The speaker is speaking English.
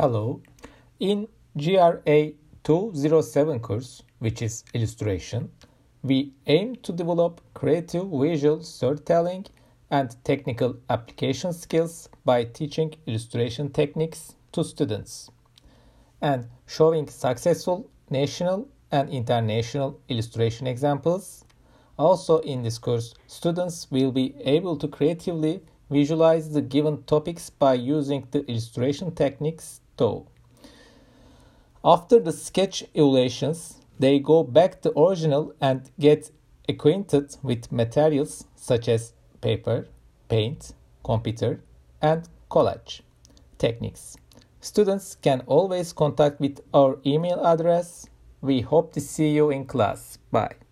Hello. In GRA 207 course, which is illustration, we aim to develop creative visual storytelling and technical application skills by teaching illustration techniques to students and showing successful national and international illustration examples. Also, in this course, students will be able to creatively visualize the given topics by using the illustration techniques though. After the sketch evaluations, they go back to original and get acquainted with materials such as paper, paint, computer, and collage techniques. Students can always contact with our email address. We hope to see you in class. Bye.